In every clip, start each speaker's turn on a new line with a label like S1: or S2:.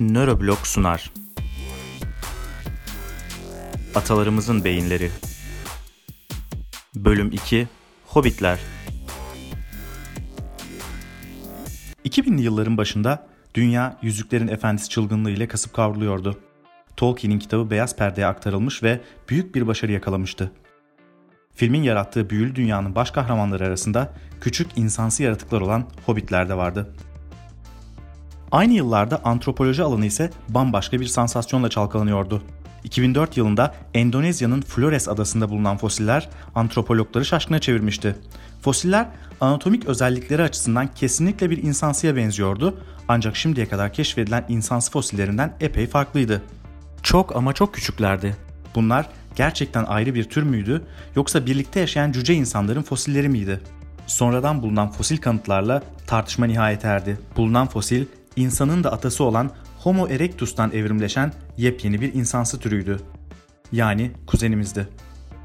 S1: Nöroblok sunar. Atalarımızın beyinleri. Bölüm 2 Hobbitler 2000'li yılların başında dünya Yüzüklerin Efendisi çılgınlığı ile kasıp kavruluyordu. Tolkien'in kitabı beyaz perdeye aktarılmış ve büyük bir başarı yakalamıştı. Filmin yarattığı büyülü dünyanın baş kahramanları arasında küçük insansı yaratıklar olan hobbitler de vardı. Aynı yıllarda antropoloji alanı ise bambaşka bir sansasyonla çalkalanıyordu. 2004 yılında Endonezya'nın Flores adasında bulunan fosiller antropologları şaşkına çevirmişti. Fosiller anatomik özellikleri açısından kesinlikle bir insansıya benziyordu ancak şimdiye kadar keşfedilen insansı fosillerinden epey farklıydı. Çok ama çok küçüklerdi. Bunlar gerçekten ayrı bir tür müydü yoksa birlikte yaşayan cüce insanların fosilleri miydi? Sonradan bulunan fosil kanıtlarla tartışma nihayet erdi. Bulunan fosil insanın da atası olan Homo erectus'tan evrimleşen yepyeni bir insansı türüydü. Yani kuzenimizdi.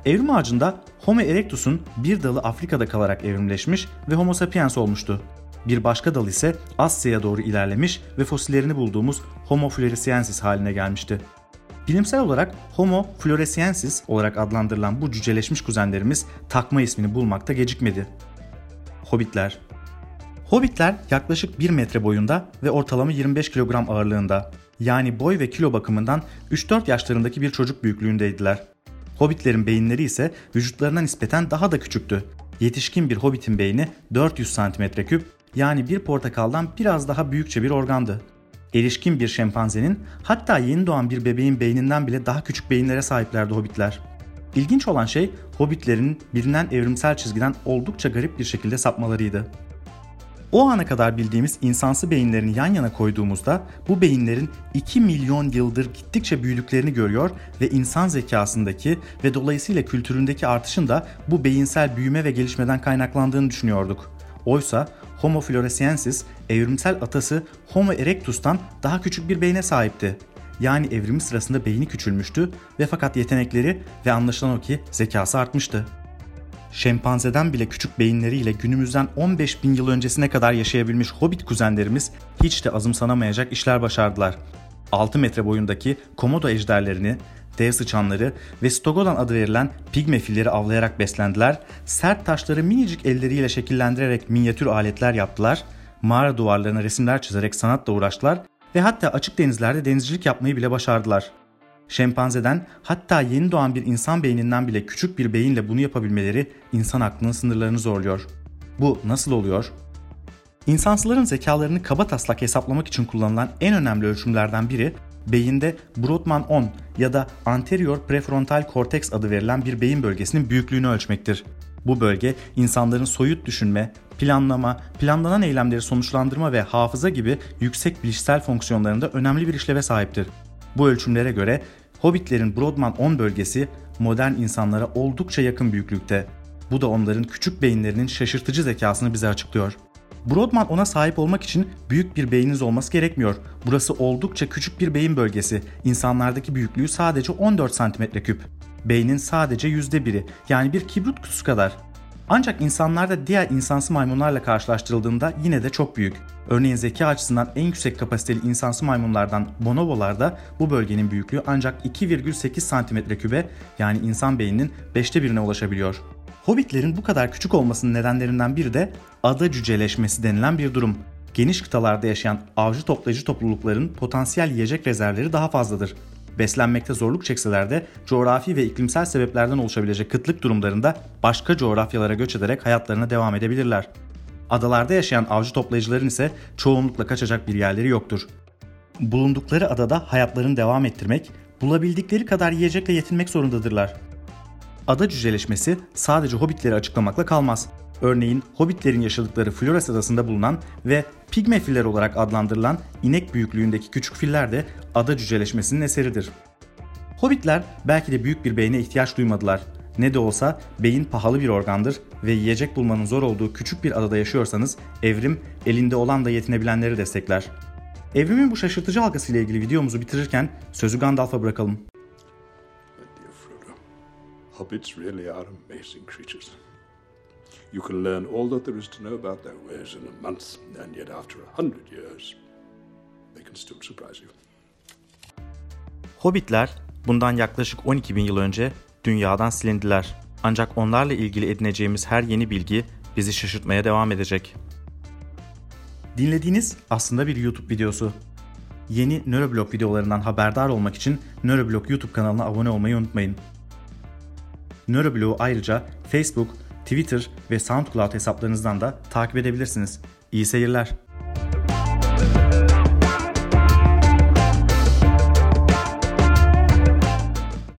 S1: Evrim ağacında Homo erectus'un bir dalı Afrika'da kalarak evrimleşmiş ve Homo sapiens olmuştu. Bir başka dal ise Asya'ya doğru ilerlemiş ve fosillerini bulduğumuz Homo floresiensis haline gelmişti. Bilimsel olarak Homo floresiensis olarak adlandırılan bu cüceleşmiş kuzenlerimiz takma ismini bulmakta gecikmedi. Hobbitler Hobbitler yaklaşık 1 metre boyunda ve ortalama 25 kilogram ağırlığında. Yani boy ve kilo bakımından 3-4 yaşlarındaki bir çocuk büyüklüğündeydiler. Hobbitlerin beyinleri ise vücutlarına nispeten daha da küçüktü. Yetişkin bir hobbitin beyni 400 cm3 yani bir portakaldan biraz daha büyükçe bir organdı. Erişkin bir şempanzenin hatta yeni doğan bir bebeğin beyninden bile daha küçük beyinlere sahiplerdi hobbitler. İlginç olan şey hobbitlerin bilinen evrimsel çizgiden oldukça garip bir şekilde sapmalarıydı. O ana kadar bildiğimiz insansı beyinlerini yan yana koyduğumuzda bu beyinlerin 2 milyon yıldır gittikçe büyüdüklerini görüyor ve insan zekasındaki ve dolayısıyla kültüründeki artışın da bu beyinsel büyüme ve gelişmeden kaynaklandığını düşünüyorduk. Oysa Homo floresiensis evrimsel atası Homo erectus'tan daha küçük bir beyne sahipti. Yani evrimi sırasında beyni küçülmüştü ve fakat yetenekleri ve anlaşılan o ki zekası artmıştı şempanzeden bile küçük beyinleriyle günümüzden 15 bin yıl öncesine kadar yaşayabilmiş hobbit kuzenlerimiz hiç de azımsanamayacak işler başardılar. 6 metre boyundaki komodo ejderlerini, dev sıçanları ve stogodan adı verilen pigme filleri avlayarak beslendiler, sert taşları minicik elleriyle şekillendirerek minyatür aletler yaptılar, mağara duvarlarına resimler çizerek sanatla uğraştılar ve hatta açık denizlerde denizcilik yapmayı bile başardılar. Şempanzeden hatta yeni doğan bir insan beyninden bile küçük bir beyinle bunu yapabilmeleri insan aklının sınırlarını zorluyor. Bu nasıl oluyor? İnsansıların zekalarını kaba taslak hesaplamak için kullanılan en önemli ölçümlerden biri beyinde Brodmann 10 ya da anterior prefrontal cortex adı verilen bir beyin bölgesinin büyüklüğünü ölçmektir. Bu bölge insanların soyut düşünme, planlama, planlanan eylemleri sonuçlandırma ve hafıza gibi yüksek bilişsel fonksiyonlarında önemli bir işleve sahiptir. Bu ölçümlere göre Hobbitlerin Broadman 10 bölgesi modern insanlara oldukça yakın büyüklükte. Bu da onların küçük beyinlerinin şaşırtıcı zekasını bize açıklıyor. Broadman ona sahip olmak için büyük bir beyniniz olması gerekmiyor. Burası oldukça küçük bir beyin bölgesi. İnsanlardaki büyüklüğü sadece 14 cm3. Beynin sadece %1'i yani bir kibrit kutusu kadar. Ancak insanlarda diğer insansı maymunlarla karşılaştırıldığında yine de çok büyük. Örneğin zeka açısından en yüksek kapasiteli insansı maymunlardan bonobolarda bu bölgenin büyüklüğü ancak 2,8 cm3'e yani insan beyninin 5'te birine ulaşabiliyor. Hobbitlerin bu kadar küçük olmasının nedenlerinden biri de ada cüceleşmesi denilen bir durum. Geniş kıtalarda yaşayan avcı toplayıcı toplulukların potansiyel yiyecek rezervleri daha fazladır beslenmekte zorluk çekseler de coğrafi ve iklimsel sebeplerden oluşabilecek kıtlık durumlarında başka coğrafyalara göç ederek hayatlarına devam edebilirler. Adalarda yaşayan avcı toplayıcıların ise çoğunlukla kaçacak bir yerleri yoktur. Bulundukları adada hayatlarını devam ettirmek, bulabildikleri kadar yiyecekle yetinmek zorundadırlar. Ada cüceleşmesi sadece hobbitleri açıklamakla kalmaz. Örneğin hobbitlerin yaşadıkları Flores adasında bulunan ve pigme filler olarak adlandırılan inek büyüklüğündeki küçük filler de ada cüceleşmesinin eseridir. Hobbitler belki de büyük bir beyne ihtiyaç duymadılar. Ne de olsa beyin pahalı bir organdır ve yiyecek bulmanın zor olduğu küçük bir adada yaşıyorsanız evrim elinde olan da yetinebilenleri destekler. Evrimin bu şaşırtıcı halkasıyla ilgili videomuzu bitirirken sözü Gandalf'a bırakalım. Hobbits really are amazing creatures. You can learn all that there is to know about their ways in a month, and yet after a hundred years,
S2: they can still surprise you.
S1: Hobbitler bundan yaklaşık 12 bin yıl önce dünyadan silindiler. Ancak onlarla ilgili edineceğimiz her yeni bilgi bizi şaşırtmaya devam edecek. Dinlediğiniz aslında bir YouTube videosu. Yeni Nöroblog videolarından haberdar olmak için Nöroblog YouTube kanalına abone olmayı unutmayın. Nöroblog'u ayrıca Facebook, Twitter ve SoundCloud hesaplarınızdan da takip edebilirsiniz. İyi seyirler.